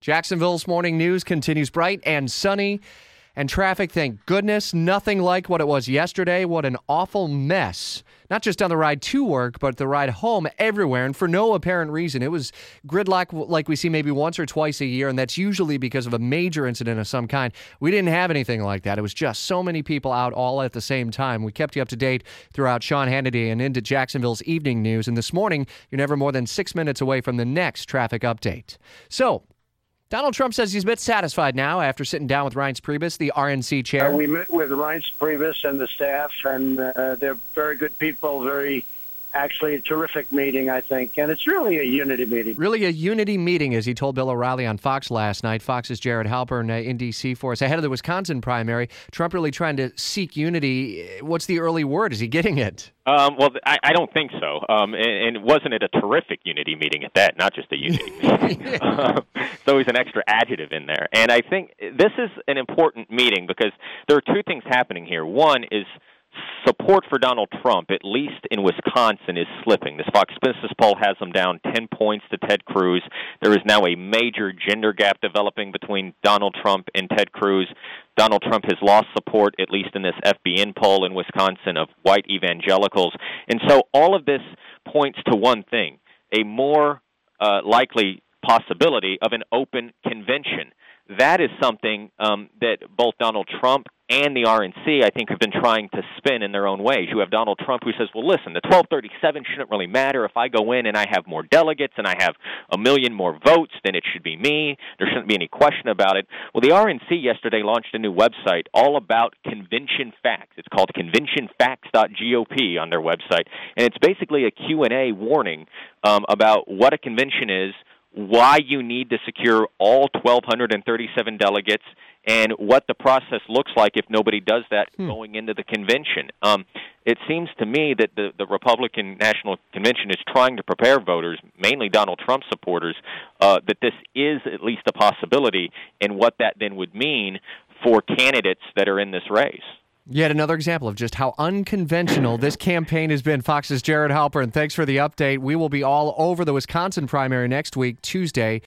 Jacksonville's morning news continues bright and sunny. And traffic, thank goodness, nothing like what it was yesterday. What an awful mess. Not just on the ride to work, but the ride home everywhere, and for no apparent reason. It was gridlock like we see maybe once or twice a year, and that's usually because of a major incident of some kind. We didn't have anything like that. It was just so many people out all at the same time. We kept you up to date throughout Sean Hannity and into Jacksonville's evening news, and this morning, you're never more than six minutes away from the next traffic update. So, Donald Trump says he's a bit satisfied now after sitting down with Reince Priebus, the RNC chair. Uh, we met with Reince Priebus and the staff, and uh, they're very good people, very actually a terrific meeting, I think. And it's really a unity meeting. Really a unity meeting, as he told Bill O'Reilly on Fox last night. Fox's Jared Halpern uh, in D.C. for us. Ahead of the Wisconsin primary, Trump really trying to seek unity. What's the early word? Is he getting it? Um, well, I, I don't think so. Um, and, and wasn't it a terrific unity meeting at that? Not just a unity meeting. um, so he's an extra adjective in there. And I think this is an important meeting because there are two things happening here. One is support for Donald Trump, at least in Wisconsin, is slipping. This Fox Business poll has them down 10 points to Ted Cruz. There is now a major gender gap developing between Donald Trump and Ted Cruz. Donald Trump has lost support, at least in this FBN poll in Wisconsin, of white evangelicals. And so all of this points to one thing a more uh, likely possibility of an open convention that is something um, that both Donald Trump and the RNC, I think, have been trying to spin in their own ways. You have Donald Trump who says, well, listen, the 1237 shouldn't really matter. If I go in and I have more delegates and I have a million more votes, then it should be me. There shouldn't be any question about it. Well, the RNC yesterday launched a new website all about convention facts. It's called conventionfacts.gop on their website, and it's basically a Q&A warning um, about what a convention is – why you need to secure all 1,237 delegates and what the process looks like if nobody does that hmm. going into the convention. Um, it seems to me that the, the Republican National Convention is trying to prepare voters, mainly Donald Trump supporters, uh, that this is at least a possibility and what that then would mean for candidates that are in this race. Yet another example of just how unconventional this campaign has been. Fox's Jared Halpern, thanks for the update. We will be all over the Wisconsin primary next week, Tuesday.